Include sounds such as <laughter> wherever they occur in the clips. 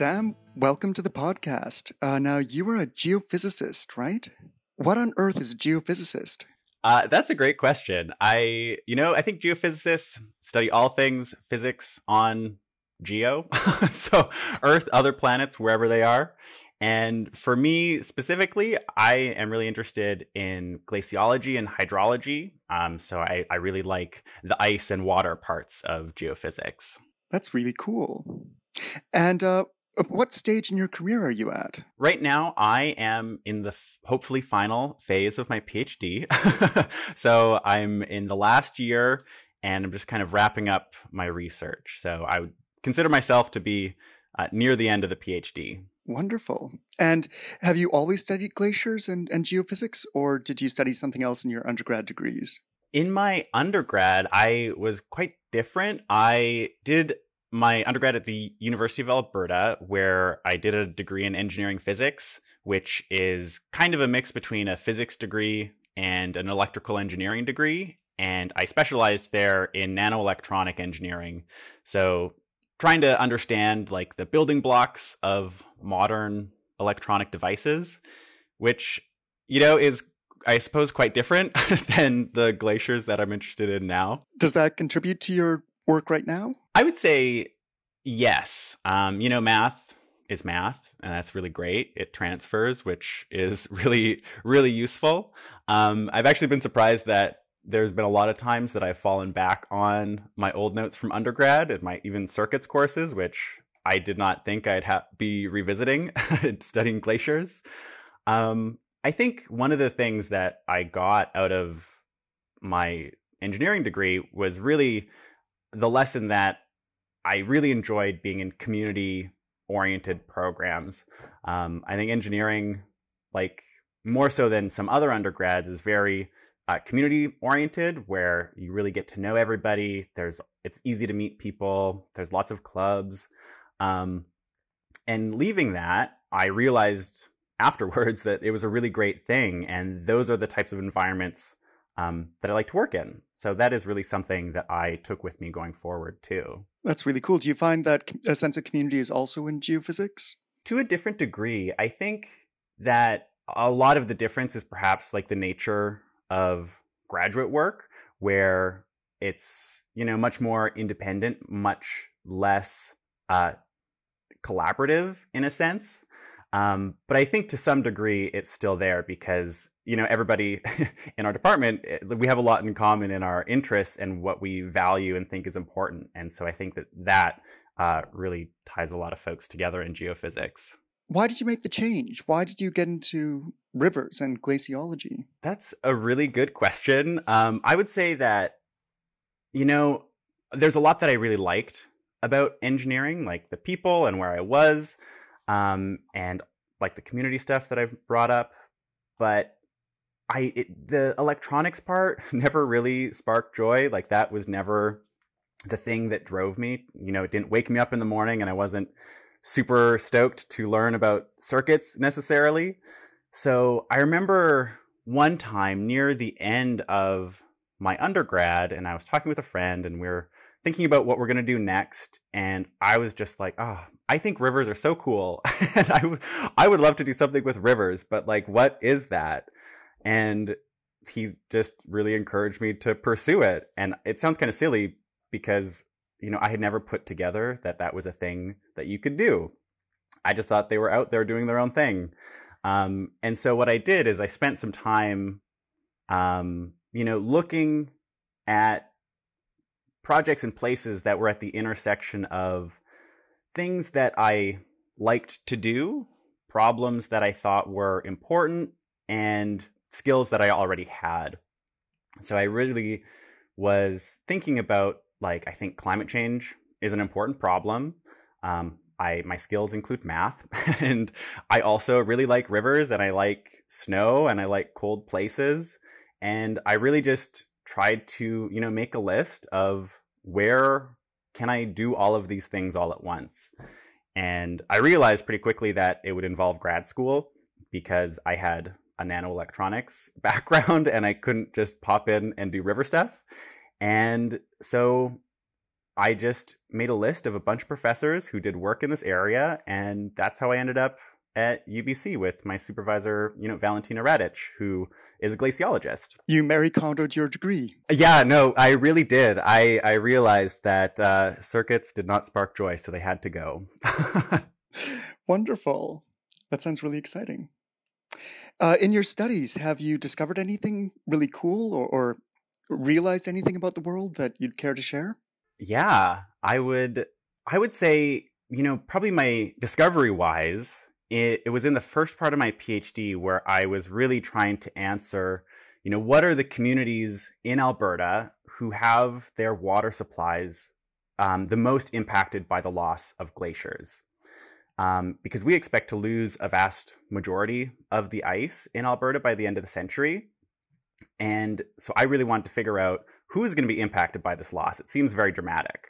Sam, welcome to the podcast. Uh, now, you are a geophysicist, right? What on earth is a geophysicist? Uh, that's a great question. I, you know, I think geophysicists study all things physics on geo. <laughs> so Earth, other planets, wherever they are. And for me specifically, I am really interested in glaciology and hydrology. Um, so I, I really like the ice and water parts of geophysics. That's really cool. And uh, what stage in your career are you at? Right now, I am in the f- hopefully final phase of my PhD. <laughs> so I'm in the last year and I'm just kind of wrapping up my research. So I would consider myself to be uh, near the end of the PhD. Wonderful. And have you always studied glaciers and, and geophysics, or did you study something else in your undergrad degrees? In my undergrad, I was quite different. I did my undergrad at the University of Alberta, where I did a degree in engineering physics, which is kind of a mix between a physics degree and an electrical engineering degree. And I specialized there in nanoelectronic engineering. So trying to understand like the building blocks of modern electronic devices, which, you know, is I suppose quite different <laughs> than the glaciers that I'm interested in now. Does that contribute to your work right now? I would say yes. Um, you know, math is math, and that's really great. It transfers, which is <laughs> really, really useful. Um, I've actually been surprised that there's been a lot of times that I've fallen back on my old notes from undergrad and my even circuits courses, which I did not think I'd ha- be revisiting <laughs> studying glaciers. Um, I think one of the things that I got out of my engineering degree was really the lesson that I really enjoyed being in community oriented programs. Um, I think engineering, like more so than some other undergrads, is very uh, community oriented, where you really get to know everybody. There's it's easy to meet people. There's lots of clubs, um, and leaving that, I realized afterwards <laughs> that it was a really great thing, and those are the types of environments um, that I like to work in. So that is really something that I took with me going forward too. That's really cool. Do you find that a sense of community is also in geophysics? To a different degree. I think that a lot of the difference is perhaps like the nature of graduate work, where it's, you know, much more independent, much less uh, collaborative in a sense. Um, but I think to some degree it's still there because you know everybody <laughs> in our department eh, we have a lot in common in our interests and what we value and think is important, and so I think that that uh, really ties a lot of folks together in geophysics. Why did you make the change? Why did you get into rivers and glaciology? That's a really good question. Um, I would say that you know there's a lot that I really liked about engineering, like the people and where I was um, and like the community stuff that I've brought up. But I it, the electronics part <laughs> never really sparked joy. Like that was never the thing that drove me. You know, it didn't wake me up in the morning, and I wasn't super stoked to learn about circuits necessarily. So I remember one time near the end of my undergrad, and I was talking with a friend, and we are thinking about what we're going to do next. And I was just like, oh, I think rivers are so cool. <laughs> and I, w- I would love to do something with rivers, but like, what is that? And he just really encouraged me to pursue it. And it sounds kind of silly because, you know, I had never put together that that was a thing that you could do. I just thought they were out there doing their own thing. Um, and so what I did is I spent some time, um, you know, looking at projects and places that were at the intersection of things that I liked to do, problems that I thought were important, and skills that I already had. So I really was thinking about like I think climate change is an important problem. Um, I my skills include math, <laughs> and I also really like rivers, and I like snow, and I like cold places, and I really just tried to you know make a list of where can I do all of these things all at once, and I realized pretty quickly that it would involve grad school because I had a nanoelectronics <laughs> background and I couldn't just pop in and do river stuff. And so I just made a list of a bunch of professors who did work in this area, and that's how I ended up at UBC with my supervisor, you know, Valentina Radic, who is a glaciologist. You Marie Kondoed your degree. Yeah, no, I really did. I, I realized that uh, circuits did not spark joy, so they had to go. <laughs> Wonderful. That sounds really exciting. Uh, in your studies, have you discovered anything really cool or, or realized anything about the world that you'd care to share? Yeah, I would. I would say, you know, probably my discovery wise, it, it was in the first part of my PhD where I was really trying to answer, you know, what are the communities in Alberta who have their water supplies um, the most impacted by the loss of glaciers? Um, because we expect to lose a vast majority of the ice in Alberta by the end of the century. And so I really wanted to figure out who is going to be impacted by this loss. It seems very dramatic.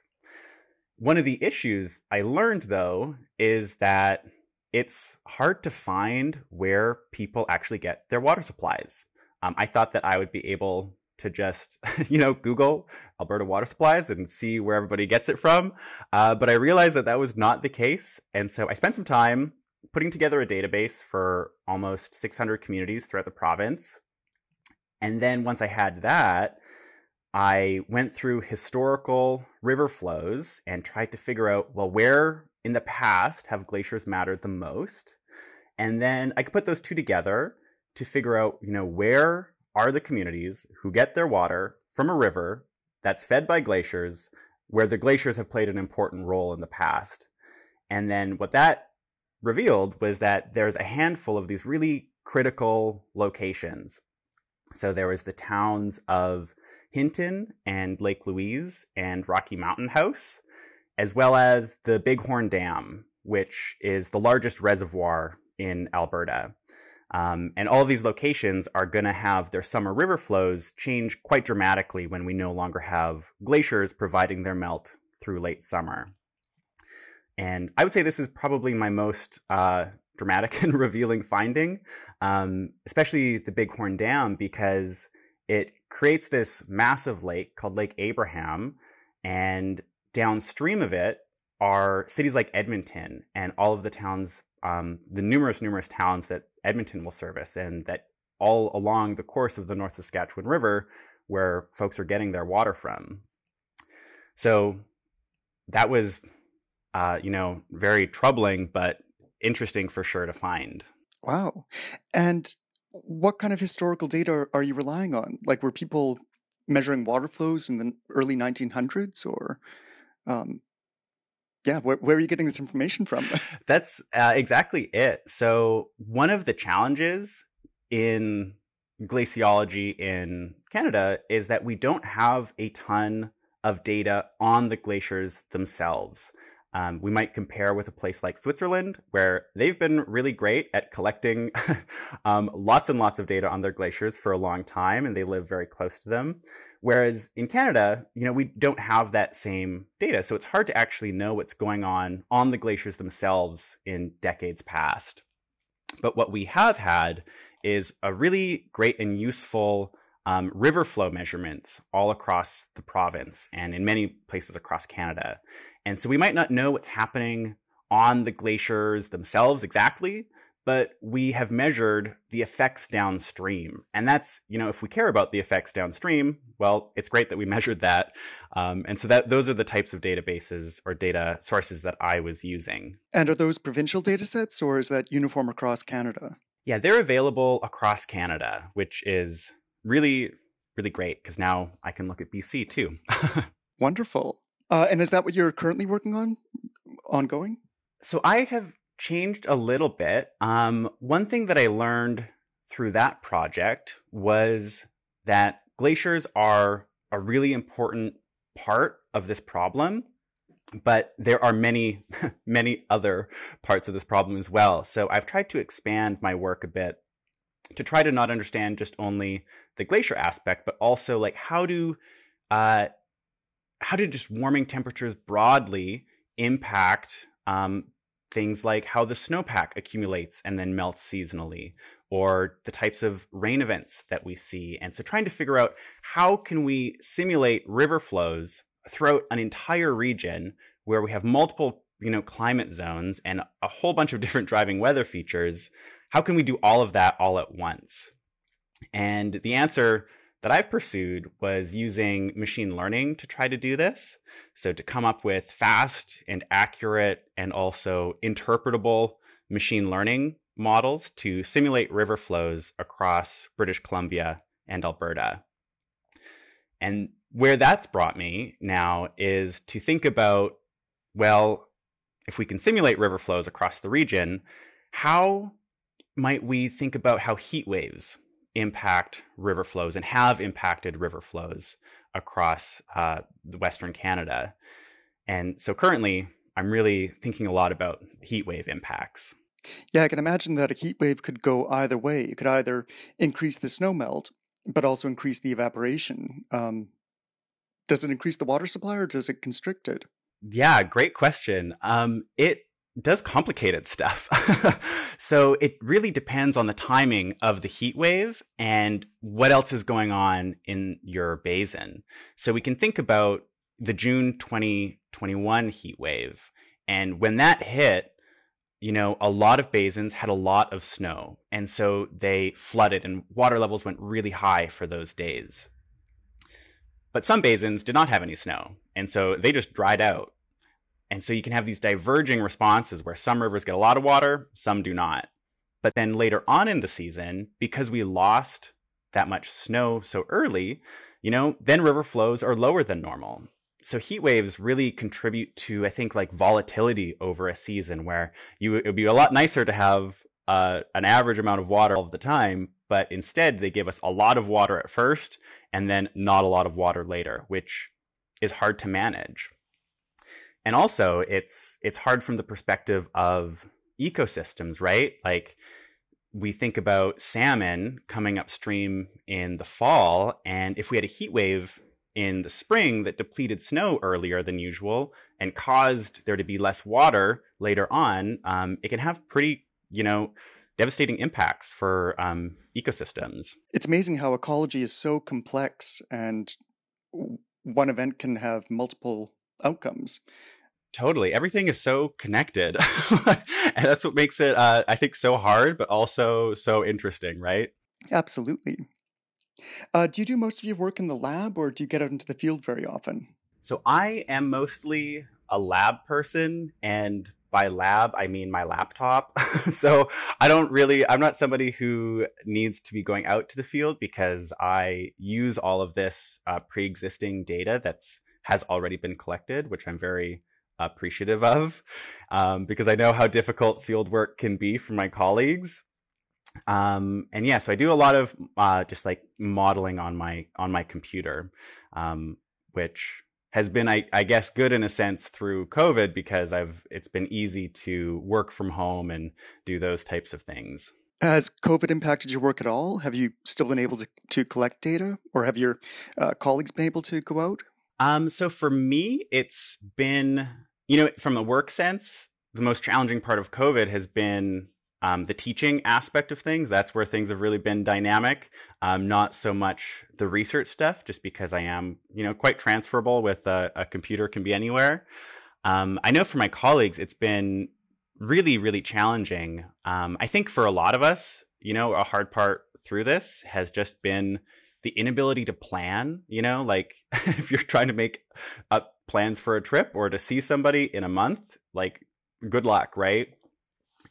One of the issues I learned, though, is that it's hard to find where people actually get their water supplies. Um, I thought that I would be able to just, <laughs> you know, Google Alberta water supplies and see where everybody gets it from. Uh, but I realized that that was not the case. And so I spent some time putting together a database for almost 600 communities throughout the province. And then once I had that, I went through historical river flows and tried to figure out, well, where in the past have glaciers mattered the most? And then I could put those two together to figure out, you know, where are the communities who get their water from a river that's fed by glaciers, where the glaciers have played an important role in the past. And then what that revealed was that there's a handful of these really critical locations. So there was the towns of Hinton and Lake Louise and Rocky Mountain House, as well as the Bighorn Dam, which is the largest reservoir in Alberta. Um, and all these locations are going to have their summer river flows change quite dramatically when we no longer have glaciers providing their melt through late summer. And I would say this is probably my most uh, dramatic <laughs> and revealing finding, um, especially the Bighorn Dam, because it creates this massive lake called Lake Abraham. And downstream of it are cities like Edmonton and all of the towns um, the numerous, numerous towns that Edmonton will service and that all along the course of the North Saskatchewan River where folks are getting their water from. So that was, uh, you know, very troubling, but interesting for sure to find. Wow. And what kind of historical data are you relying on? Like, were people measuring water flows in the early 1900s or um, yeah, where, where are you getting this information from? <laughs> That's uh, exactly it. So, one of the challenges in glaciology in Canada is that we don't have a ton of data on the glaciers themselves. Um, we might compare with a place like Switzerland, where they've been really great at collecting <laughs> um, lots and lots of data on their glaciers for a long time, and they live very close to them. Whereas in Canada, you know, we don't have that same data, so it's hard to actually know what's going on on the glaciers themselves in decades past. But what we have had is a really great and useful um, river flow measurements all across the province and in many places across Canada. And so we might not know what's happening on the glaciers themselves exactly, but we have measured the effects downstream. And that's, you know, if we care about the effects downstream, well, it's great that we <laughs> measured that. Um, and so that those are the types of databases or data sources that I was using. And are those provincial data sets or is that uniform across Canada? Yeah, they're available across Canada, which is really, really great because now I can look at BC too. <laughs> Wonderful. Uh, and is that what you're currently working on, ongoing? So I have changed a little bit. Um, one thing that I learned through that project was that glaciers are a really important part of this problem but there are many <laughs> many other parts of this problem as well so i've tried to expand my work a bit to try to not understand just only the glacier aspect but also like how do uh, how do just warming temperatures broadly impact um, things like how the snowpack accumulates and then melts seasonally or the types of rain events that we see? And so trying to figure out how can we simulate river flows throughout an entire region where we have multiple you know climate zones and a whole bunch of different driving weather features how can we do all of that all at once? And the answer that I've pursued was using machine learning to try to do this. So to come up with fast and accurate and also interpretable machine learning models to simulate river flows across British Columbia and Alberta. And where that's brought me now is to think about well, if we can simulate river flows across the region, how might we think about how heat waves impact river flows and have impacted river flows across uh, Western Canada? And so currently, I'm really thinking a lot about heat wave impacts. Yeah, I can imagine that a heat wave could go either way. It could either increase the snow melt, but also increase the evaporation. Um, does it increase the water supply or does it constrict it? Yeah, great question. Um, it does complicated stuff. <laughs> so it really depends on the timing of the heat wave and what else is going on in your basin. So we can think about the June 2021 heat wave. And when that hit, you know, a lot of basins had a lot of snow. And so they flooded and water levels went really high for those days. But some basins did not have any snow. And so they just dried out. And so you can have these diverging responses where some rivers get a lot of water, some do not. But then later on in the season, because we lost that much snow so early, you know, then river flows are lower than normal so heat waves really contribute to, I think, like volatility over a season where you it would be a lot nicer to have uh, an average amount of water all the time, but instead they give us a lot of water at first and then not a lot of water later, which is hard to manage. And also, it's it's hard from the perspective of ecosystems, right? Like we think about salmon coming upstream in the fall, and if we had a heat wave in the spring that depleted snow earlier than usual and caused there to be less water later on, um, it can have pretty, you know, devastating impacts for um, ecosystems. It's amazing how ecology is so complex and one event can have multiple outcomes. Totally. Everything is so connected. <laughs> and that's what makes it, uh, I think, so hard, but also so interesting, right? Absolutely. Uh, do you do most of your work in the lab or do you get out into the field very often? So I am mostly a lab person and by lab I mean my laptop. <laughs> so I don't really I'm not somebody who needs to be going out to the field because I use all of this uh, pre-existing data that's has already been collected, which I'm very appreciative of um, because I know how difficult field work can be for my colleagues um, and yeah, so I do a lot of uh, just like modeling on my on my computer, um, which has been, I, I guess, good in a sense through COVID because I've it's been easy to work from home and do those types of things. Has COVID impacted your work at all? Have you still been able to, to collect data, or have your uh, colleagues been able to go out? Um, so for me, it's been, you know, from a work sense, the most challenging part of COVID has been um, the teaching aspect of things. That's where things have really been dynamic. Um, not so much the research stuff, just because I am, you know, quite transferable with a, a computer can be anywhere. Um, I know for my colleagues, it's been really, really challenging. Um, I think for a lot of us, you know, a hard part through this has just been the inability to plan. You know, like <laughs> if you're trying to make up plans for a trip or to see somebody in a month, like good luck, right?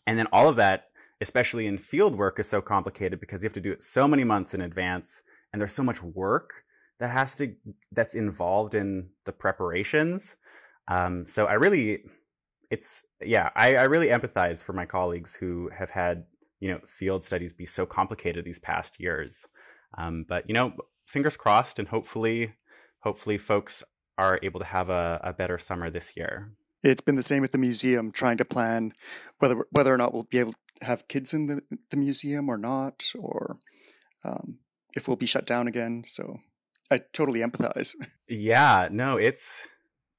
And then all of that, especially in field work, is so complicated because you have to do it so many months in advance, and there's so much work that has to that's involved in the preparations. Um, so I really, it's yeah, I, I really empathize for my colleagues who have had you know field studies be so complicated these past years. Um, but you know, fingers crossed, and hopefully hopefully folks are able to have a, a better summer this year. It's been the same with the museum, trying to plan whether whether or not we'll be able to have kids in the, the museum or not, or um, if we'll be shut down again. So I totally empathize. <laughs> Yeah, no, it's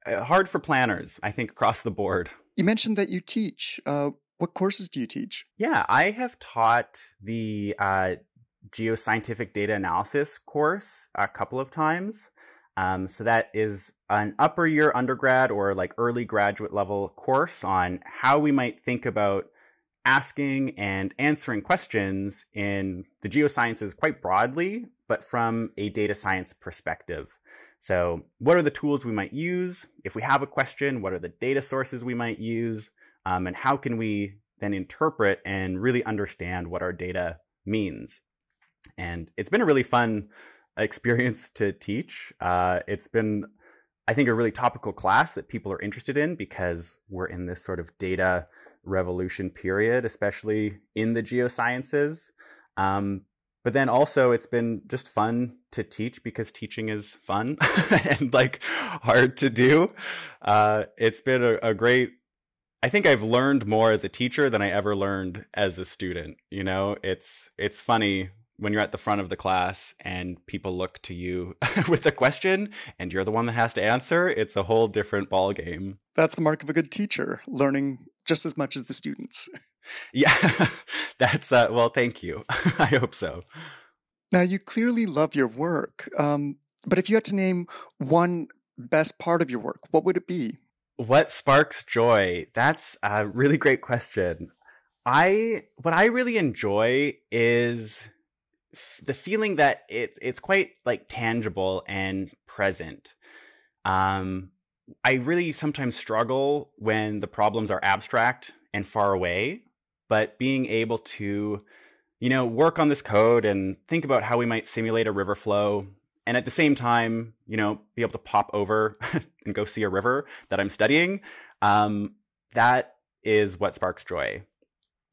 uh, hard for planners, I think, across the board. You mentioned that you teach. Uh, what courses do you teach? Yeah, I have taught the uh, geoscientific data analysis course a couple of times. Um, so that is an upper year undergrad or like early graduate level course on how we might think about asking and answering questions in the geosciences quite broadly, but from a data science perspective. So, what are the tools we might use? If we have a question, what are the data sources we might use? Um, and how can we then interpret and really understand what our data means? And it's been a really fun experience to teach. Uh, it's been, I think, a really topical class that people are interested in because we're in this sort of data revolution period, especially in the geosciences. Um, but then also it's been just fun to teach because teaching is fun <laughs> and like hard to do. Uh, it's been a, a great I think I've learned more as a teacher than I ever learned as a student. You know, it's it's funny when you're at the front of the class and people look to you <laughs> with a question and you're the one that has to answer. It's a whole different ball game. That's the mark of a good teacher, learning just as much as the students. <laughs> Yeah, <laughs> that's uh, well. Thank you. I hope so. Now you clearly love your work, um, but if you had to name one best part of your work, what would it be? What sparks joy? That's a really great question. I what I really enjoy is the feeling that it it's quite like tangible and present. Um, I really sometimes struggle when the problems are abstract and far away, but being able to, you know, work on this code and think about how we might simulate a river flow and at the same time, you know, be able to pop over <laughs> and go see a river that I'm studying, um, that is what sparks joy.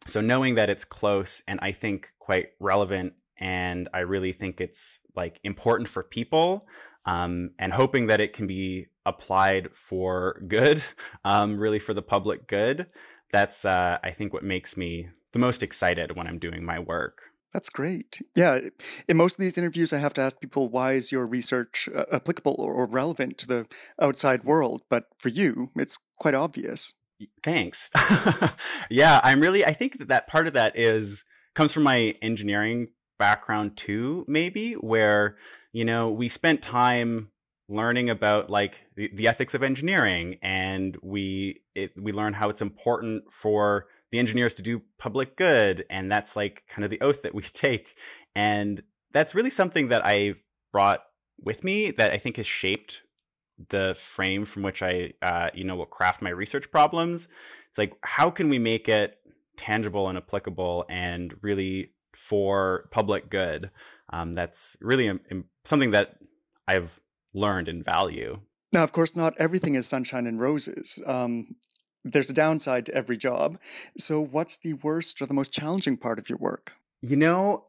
So knowing that it's close and I think quite relevant, and I really think it's like important for people, um, and hoping that it can be applied for good, <laughs> um, really for the public good. That's uh, I think what makes me the most excited when I'm doing my work. That's great. Yeah. In most of these interviews, I have to ask people, why is your research uh, applicable or relevant to the outside world? But for you, it's quite obvious. Thanks. <laughs> yeah, I'm really, I think that, that part of that is, comes from my engineering background too, maybe, where, you know, we spent time learning about like the, the ethics of engineering and we, it, we learn how it's important for the engineers to do public good and that's like kind of the oath that we <laughs> take. And that's really something that i've brought with me that i think has shaped the frame from which i uh, you know will craft my research problems. It's like how can we make it tangible and applicable and really for public good um, that's really um, something that i've learned and value now, of course, not everything is sunshine and roses. Um, there's a downside to every job. So, what's the worst or the most challenging part of your work? You know,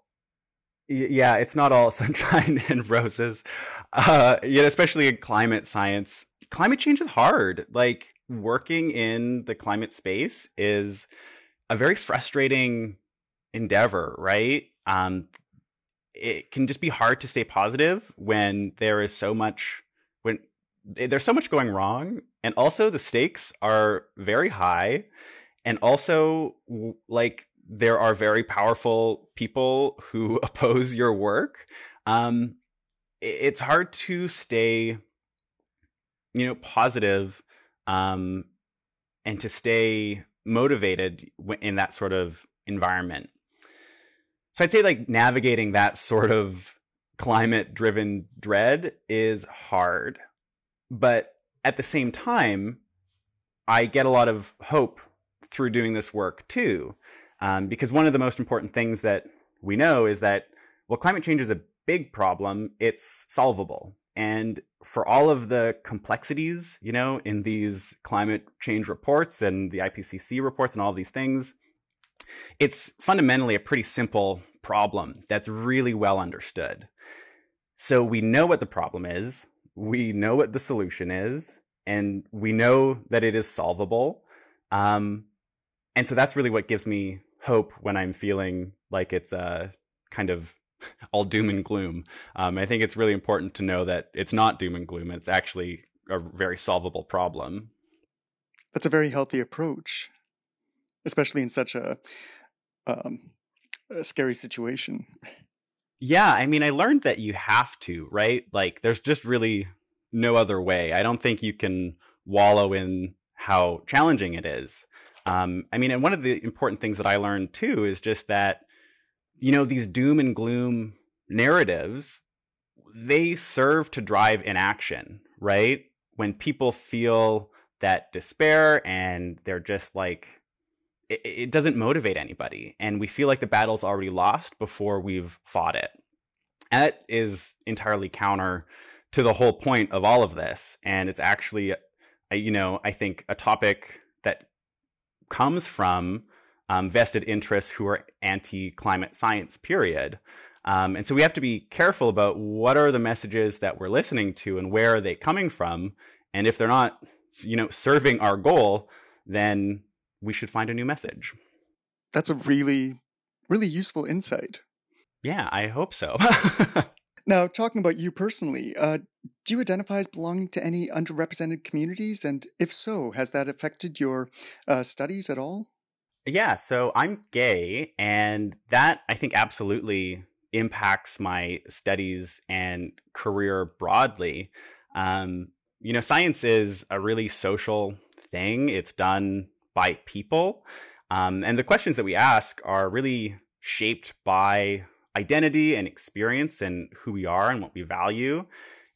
yeah, it's not all <laughs> sunshine and roses. Uh, yeah, especially in climate science. Climate change is hard. Like working in the climate space is a very frustrating endeavor, right? Um, it can just be hard to stay positive when there is so much when there's so much going wrong and also the stakes are very high and also like there are very powerful people who <laughs> oppose your work um it's hard to stay you know positive um and to stay motivated in that sort of environment so i'd say like navigating that sort of climate driven dread is hard but at the same time, I get a lot of hope through doing this work too. Um, because one of the most important things that we know is that, well, climate change is a big problem. It's solvable. And for all of the complexities, you know, in these climate change reports and the IPCC reports and all these things, it's fundamentally a pretty simple problem that's really well understood. So we know what the problem is we know what the solution is and we know that it is solvable. Um, and so that's really what gives me hope when I'm feeling like it's uh, kind of <laughs> all doom and gloom. Um, I think it's really important to know that it's not doom and gloom. It's actually a very solvable problem. That's a very healthy approach, especially in such a, um, a scary situation. Yeah, I mean, I learned that you have to, right? Like, there's just really no other way. I don't think you can wallow in how challenging it is. Um, I mean, and one of the important things that I learned too is just that, you know, these doom and gloom narratives, they serve to drive inaction, right? When people feel that despair and they're just like, it, it doesn't motivate anybody. And we feel like the battle's already lost before we've fought it. And that is entirely counter to the whole point of all of this. And it's actually, you know, I think a topic that comes from um, vested interests who are anti climate science, period. Um, and so we have to be careful about what are the messages that we're listening to and where are they coming from. And if they're not, you know, serving our goal, then we should find a new message. That's a really, really useful insight. Yeah, I hope so. <laughs> now, talking about you personally, uh, do you identify as belonging to any underrepresented communities? And if so, has that affected your uh, studies at all? Yeah, so I'm gay, and that I think absolutely impacts my studies and career broadly. Um, you know, science is a really social thing, it's done by people. Um, and the questions that we ask are really shaped by identity and experience and who we are and what we value.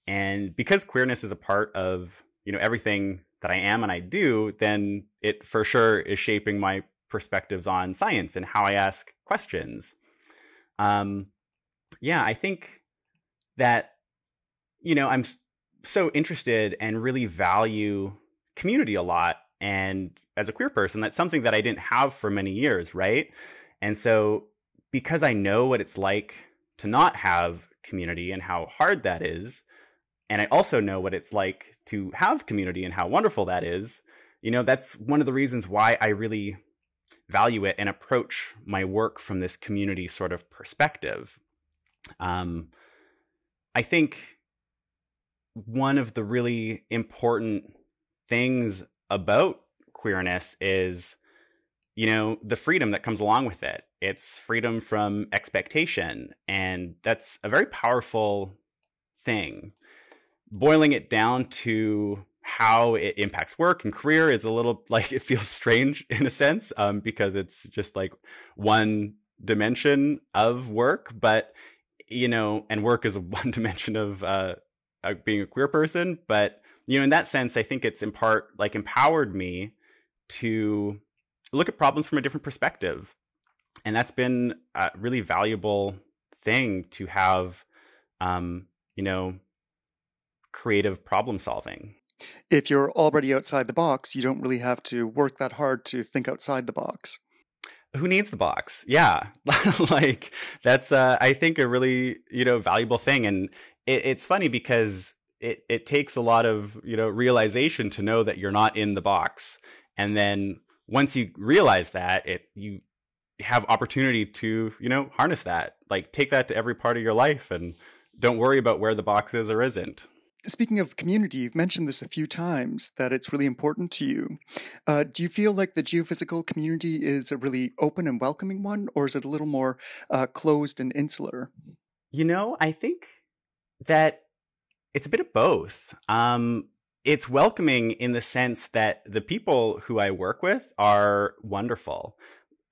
And because queerness is a part of, you know, everything that I am and I do, then it for sure is shaping my perspectives on science and how I ask questions. Um, yeah, I think that, you know, I'm so interested and really value community a lot. And as a queer person, that's something that I didn't have for many years, right? And so because I know what it's like to not have community and how hard that is, and I also know what it's like to have community and how wonderful that is, you know, that's one of the reasons why I really value it and approach my work from this community sort of perspective. Um, I think one of the really important things about queerness is you know, the freedom that comes along with it. It's freedom from expectation. And that's a very powerful thing. Boiling it down to how it impacts work and career is a little <laughs> like it feels strange in a sense um, because it's just like one dimension of work. But, you know, and work is <laughs> one dimension of uh, being a queer person. But, you know, in that sense, I think it's in part like empowered me to look at problems from a different perspective. And that's been a really valuable thing to have, um, you know, creative problem solving. If you're already outside the box, you don't really have to work that hard to think outside the box. Who needs the box? Yeah, <laughs> like that's uh, I think a really you know valuable thing, and it, it's funny because it it takes a lot of you know realization to know that you're not in the box, and then once you realize that, it you have opportunity to you know harness that, like take that to every part of your life, and don't worry about where the box is or isn't. Speaking of community, you've mentioned this a few times that it's really important to you. Uh, do you feel like the geophysical community is a really open and welcoming one, or is it a little more uh, closed and insular? You know, I think that it's a bit of both. Um, it's welcoming in the sense that the people who I work with are wonderful.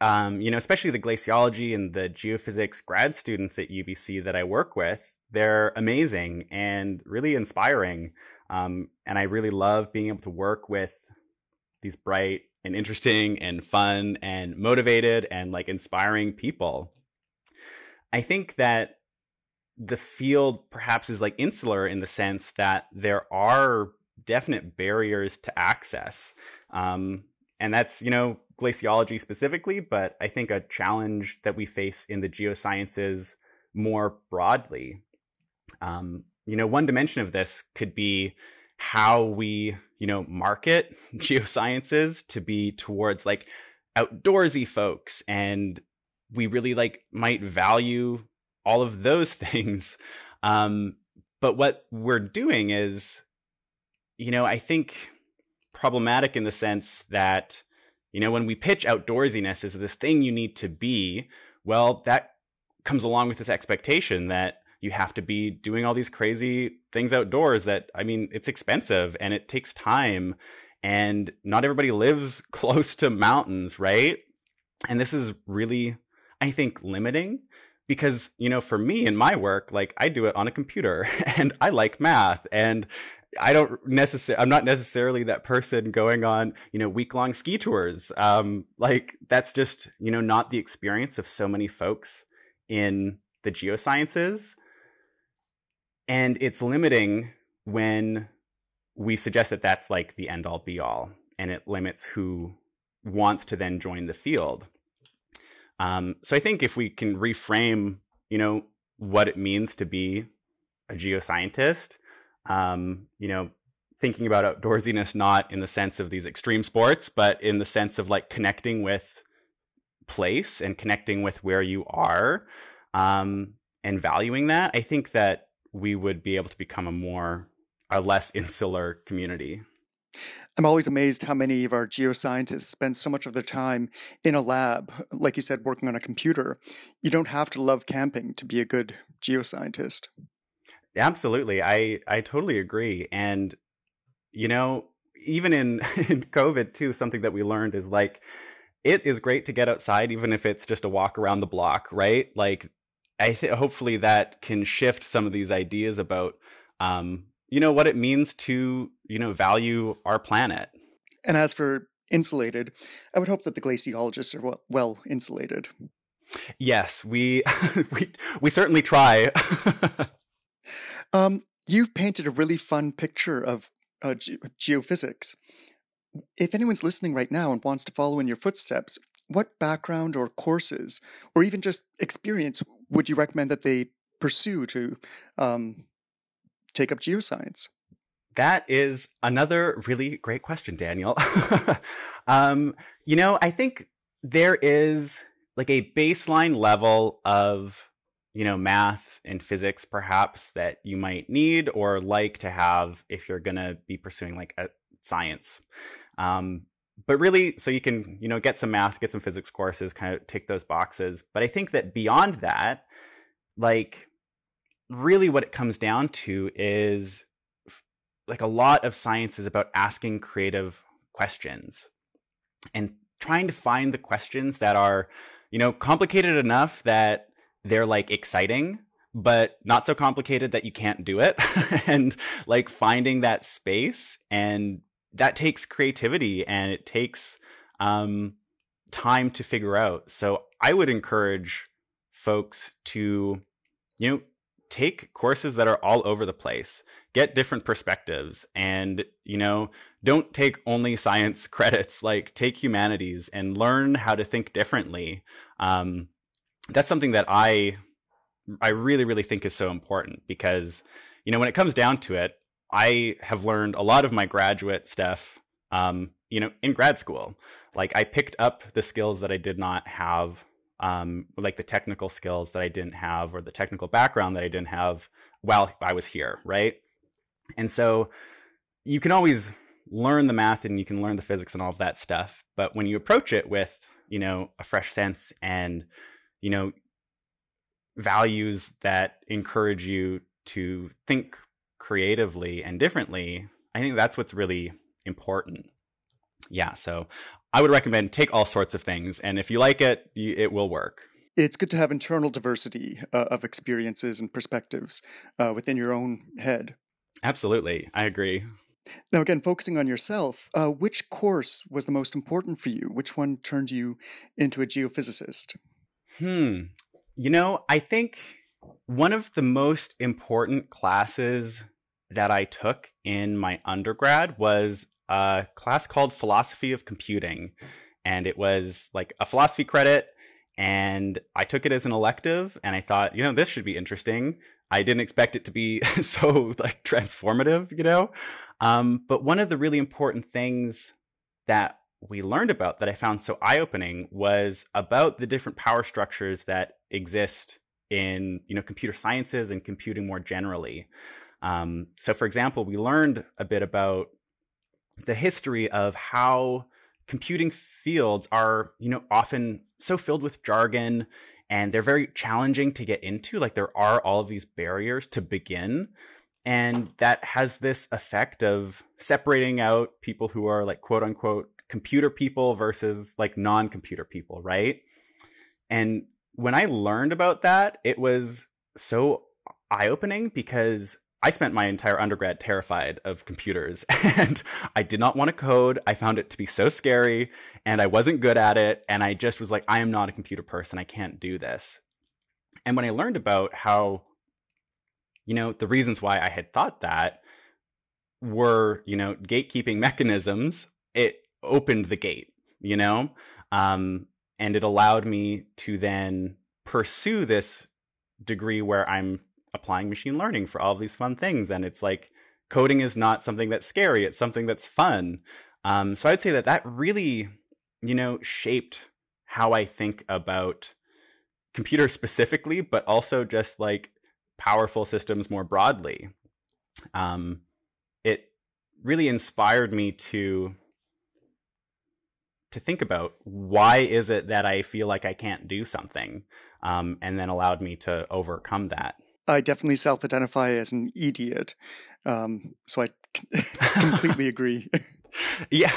Um, you know, especially the glaciology and the geophysics grad students at UBC that I work with, they're amazing and really inspiring. Um, and I really love being able to work with these bright and interesting and fun and motivated and like inspiring people. I think that the field perhaps is like insular in the sense that there are definite barriers to access. Um, and that's, you know, glaciology specifically, but I think a challenge that we face in the geosciences more broadly. Um, you know, one dimension of this could be how we, you know, market <laughs> geosciences to be towards like outdoorsy folks and we really like might value all of those <laughs> things. Um, but what we're doing is, you know, I think problematic in the sense that, you know, when we pitch outdoorsiness as this thing you need to be, well, that comes along with this expectation that you have to be doing all these crazy things outdoors that, I mean, it's expensive and it takes time and not everybody lives <laughs> close to mountains, right? And this is really, I think, limiting because, you know, for me in my work, like I do it on a computer <laughs> and I like math and I don't necessarily, I'm not necessarily that person going on, you know, week long ski tours. Um, like that's just, you know, not the experience of so many folks in the geosciences. And it's limiting when we suggest that that's like the end all be all and it limits who wants to then join the field. Um, so I think if we can reframe, you know, what it means to be a geoscientist, um, you know, thinking about outdoorsiness not in the sense of these extreme sports, but in the sense of like connecting with place and connecting with where you are um, and valuing that, I think that we would be able to become a more, a less insular community. I'm always amazed how many of our geoscientists spend so much of their time in a lab, like you said, working on a computer. You don't have to love camping to be a good geoscientist. Absolutely. I, I totally agree. And, you know, even in, <laughs> in COVID too, something that we learned is like, it is great to get outside, even if it's just a walk around the block, right? Like, I th- hopefully that can shift some of these ideas about, um, you know, what it means to, you know, value our planet. And as for insulated, I would hope that the glaciologists are well, insulated. Yes, we <laughs> we we certainly try. <laughs> Um, you've painted a really fun picture of uh, ge- geophysics. If anyone's listening right now and wants to follow in your footsteps, what background or courses, or even just experience, would you recommend that they pursue to um, take up geoscience? That is another really great question, Daniel. <laughs> um, you know, I think there is like a baseline level of, you know, math and physics perhaps that you might need or like to have if you're going to be pursuing like a science. Um, but really, so you can, you know, get some math, get some physics courses, kind of tick those boxes. But I think that beyond that, like, really what it comes down to is like a lot of science is about asking creative questions and trying to find the questions that are, you know, complicated enough that they're like exciting, but not so complicated that you can't do it. <laughs> And like finding that space and that takes creativity and it takes um, time to figure out. So i would encourage folks to you know take courses that are all over the place get different perspectives and you know don't take only science <laughs> credits like take humanities and learn how to think differently um, that's something that i I really, really think is so important because, you know, when it comes down to it, I have learned a lot of my graduate stuff, um, you know, in grad school. Like I picked up the skills that I did not have, um, like the technical skills that I didn't have or the technical background that I didn't have while I was here, right? And so you can always learn the math and you can learn the physics and all of that stuff. But when you approach it with, you know, a fresh sense and, you know, values that encourage you to think creatively and differently, I think that's what's really important. Yeah, so I would recommend take all sorts of things, and if you like it, you, it will work. It's good to have internal diversity uh, of experiences and perspectives uh, within your own head. Absolutely, I agree. Now, again, focusing on yourself, uh, which course was the most important for you? Which one turned you into a geophysicist? Hmm. You know, I think one of the most important classes that I took in my undergrad was a class called Philosophy of Computing. And it was like a philosophy credit. And I took it as an elective and I thought, you know, this should be interesting. I didn't expect it to be <laughs> so like transformative, you know? Um, but one of the really important things that we learned about that I found so eye opening was about the different power structures that exist in you know computer sciences and computing more generally. Um, so, for example, we learned a bit about the history of how computing fields are you know often so filled with jargon and they're very challenging to get into. Like there are all of these barriers to begin. And that has this effect of separating out people who are like quote unquote computer people versus like non computer people, right? And when I learned about that, it was so eye opening because I spent my entire undergrad terrified of computers <laughs> and I did not want to code. I found it to be so scary and I wasn't good at it. And I just was like, I am not a computer person. I can't do this. And when I learned about how, you know, the reasons why I had thought that were, you know, gatekeeping <laughs> mechanisms, it opened the gate, you know? Um, and it allowed me to then pursue this degree where I'm applying machine learning for all these fun things. And it's like coding is not something that's scary, it's something that's fun. Um, so I'd say that that really, you know, shaped how I think about computers specifically, but also just like powerful systems more broadly. Um, it really inspired me to to think about why is it that I feel like I can't do something, um, and then allowed me to overcome that. I definitely self identify as an idiot. Um, so I <laughs> completely <laughs> agree. yeah.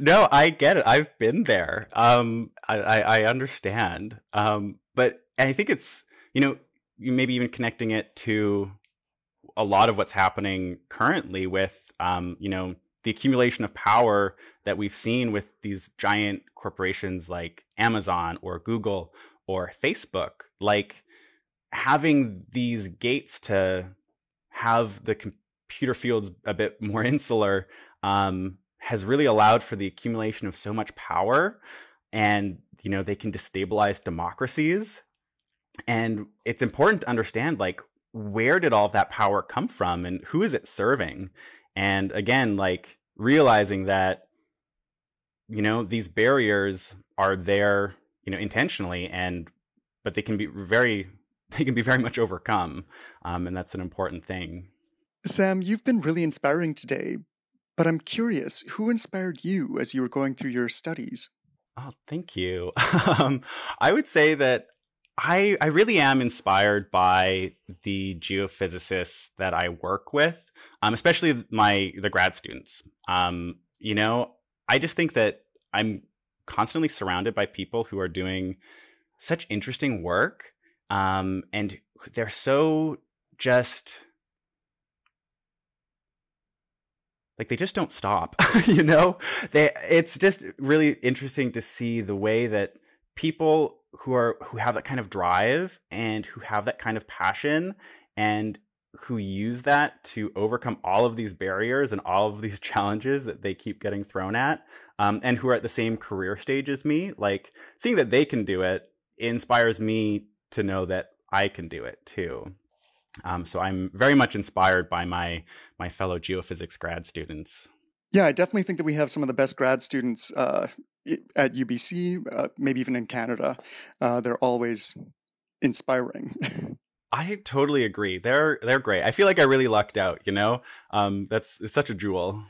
No, I get it. I've been there. Um, I, I, I understand. Um, but I think it's, you know, maybe even connecting it to a lot of what's happening currently with, um, you know, the accumulation of power that we've seen with these giant corporations like Amazon or Google or Facebook. Like, having these gates to have the computer fields a bit <laughs> more insular um, has really allowed for the accumulation of so much power and you know they can destabilize democracies. And it's important to understand like where did all that power come from and who is it serving? And again like realizing that you know these barriers are there you know intentionally and but they can be very <laughs> they can be very much overcome. Um, and that's an important thing. Sam, you've been really inspiring today, but I'm curious who inspired you as you were going through your studies? Oh, thank you. <laughs> um, I would say that I, I really am inspired by the geophysicists that I work with, um, especially my the grad students. Um, you know, I just think that I'm constantly surrounded by people who are doing such interesting work um, and they're so just like they just don't stop <laughs> <laughs> you know? They it's just really interesting to see the way that people who are who have that kind of drive and who have that kind of passion and who use that to overcome all of these barriers and all of these <laughs> challenges that they keep getting thrown at um, and who are at the same career stage as me like seeing that they can do it inspires me to know that I can do it too. Um, so I'm very much inspired by my my fellow geophysics grad students. Yeah, I definitely think that we have some of the best grad students uh, at UBC, uh, maybe even in Canada. Uh, they're always inspiring. <laughs> I totally agree. They're they're great. I feel like I really lucked out. You know, um, that's it's such a jewel.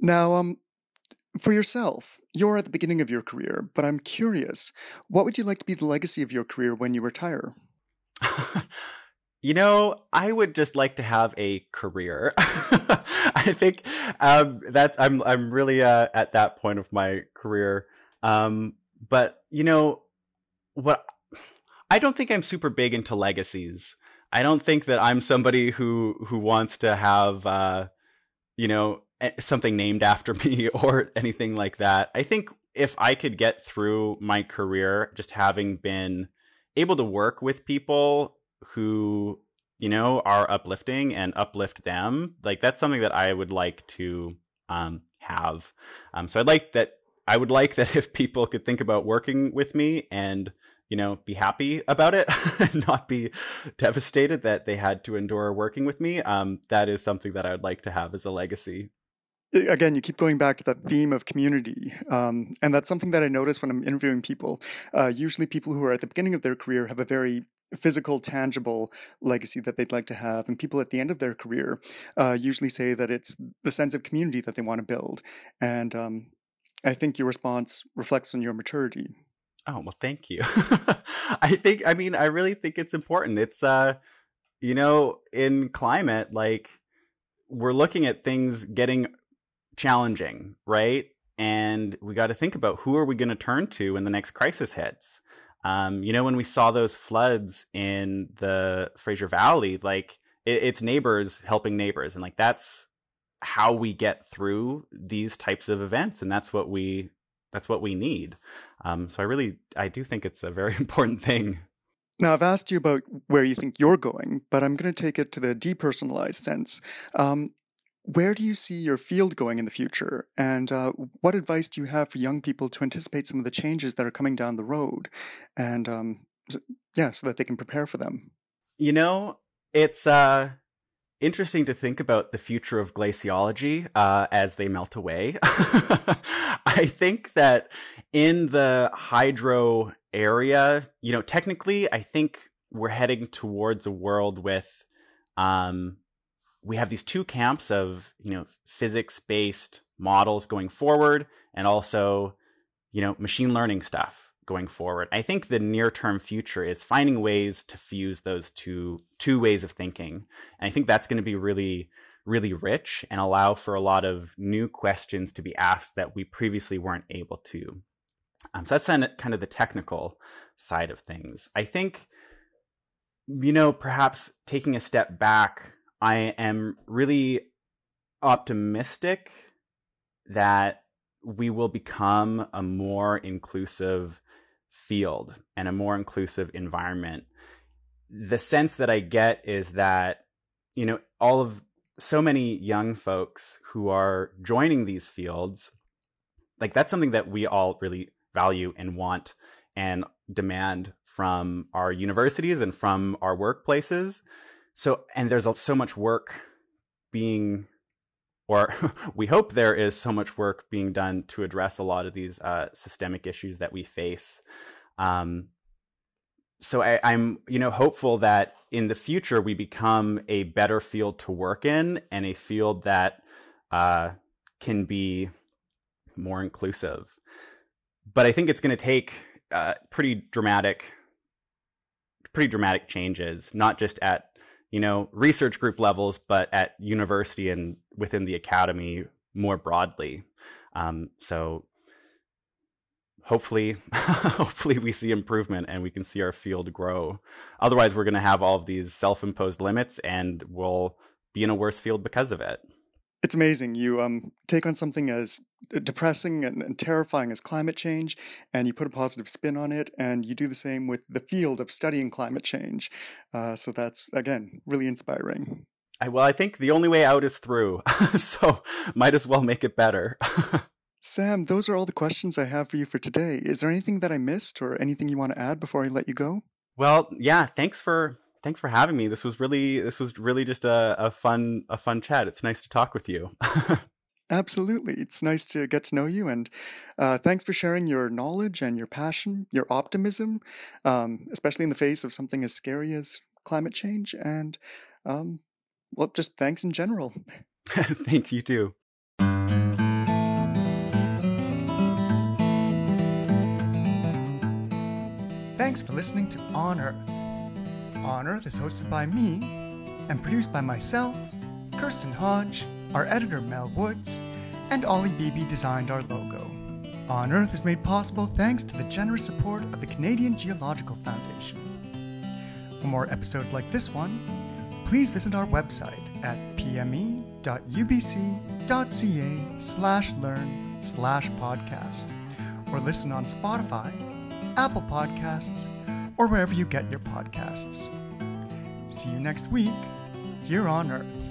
Now, um, for yourself, you're at the beginning of your career, but I'm curious, what would you like to be the legacy of your career when you retire? <laughs> you know, I would just like to have a career. <laughs> I think um, that I'm I'm really uh, at that point of my career. Um, but you know, what I don't think I'm super big into legacies. I don't think that I'm somebody who who wants to have uh, you know something named after <laughs> me or anything like that. I think if I could get through my career just having been able to work with people who, you know, are uplifting and uplift them, like that's something that I would like to um, have. Um, so I'd like that. I would like that <laughs> if people could think about working with me and you know, be happy about it <laughs> and not be devastated that they had to endure working with me. Um, that is something that I would like to have as a legacy again, you keep going back to that theme of community. Um, and that's something that I notice when I'm interviewing people. Uh, usually, people who are at the beginning of their career have a very physical, tangible legacy that they'd like to have. And people at the end of their career uh, usually say that it's the sense of community that they want to build. And um, I think your response reflects on your maturity. Oh, well, thank you. <laughs> I think, I mean, I really think it's important. It's, uh, you know, in climate, like, we're looking at things getting challenging, right? And we got to think about who are we going to turn to when the next crisis hits. Um, you know, when we saw those floods in the Fraser Valley, like it, it's neighbors helping neighbors, and like that's how we get through these types of events, and that's what we that's what we need. Um, so I really I do think it's a very <laughs> important thing. Now, I've asked you about where you think you're going, but I'm going to take it to the depersonalized sense. Um, where do you see your field going in the future? And uh, what advice do you have for young people to anticipate some of the changes that are coming down the road? And um, yeah, so that they can prepare for them. You know, it's uh, interesting to think about the future of glaciology uh, as they melt away. <laughs> I think that in the hydro area, you know, technically, I think we're heading towards a world with um, we have these two camps of you know physics based models going forward and also you know machine learning stuff going forward. I think the near term future is finding ways to fuse those two two ways of thinking. And i think that's going to be really really rich and allow for a lot of new questions to be asked that we previously weren't able to. Um, so that's kind of the technical side of things. I think you know perhaps taking a step back I am really optimistic that we will become a more inclusive field and a more inclusive environment. The sense that I get is that, you know, all of so many young folks who are joining these fields, like that's something that we all really value and want and demand from our universities and from our workplaces so and there's so much work being or <laughs> we hope there is so much work being done to address a lot of these uh, systemic issues that we face. Um, so I, i'm you know hopeful that in the future we become a better field to work in and a field that uh, can be more inclusive. But i think it's going to take uh, pretty dramatic pretty dramatic changes not just at you know, research group levels, but at university and within the academy more broadly. Um, so hopefully, <laughs> hopefully we see improvement and we can see our field grow. Otherwise, we're going to have all of these self-imposed limits, and we'll be in a worse field because of it. It's amazing. You um, take on something as depressing and, and, terrifying as climate change, and you put a positive spin on it, and you do the same with the field of studying climate change. Uh, so that's, again, really inspiring. I, well, I think the only way out is through. <laughs> so might as well make it better. <laughs> Sam, those are all the questions I have for you for today. Is there anything that I missed or anything you want to add before I let you go? Well, yeah, thanks for thanks for having me. This was really this was really just a, a fun a fun chat. It's nice to talk with you. <laughs> Absolutely. It's nice to get to know you. And uh, thanks for sharing your knowledge and your passion, your optimism, um, especially in the face of something as scary as climate change. And, um, well, just thanks in general. <laughs> Thank you too. Thanks for listening to On Earth. On Earth is hosted by me and produced by myself, Kirsten Hodge, our editor Mel Woods, and Ollie Beebe designed our logo. On Earth is made possible thanks to the generous support of the Canadian Geological Foundation. For more episodes like this one, please visit our website at pme.ubc.ca slash learn slash podcast or listen on Spotify, Apple Podcasts, or wherever you get your podcasts. See you next week here on Earth.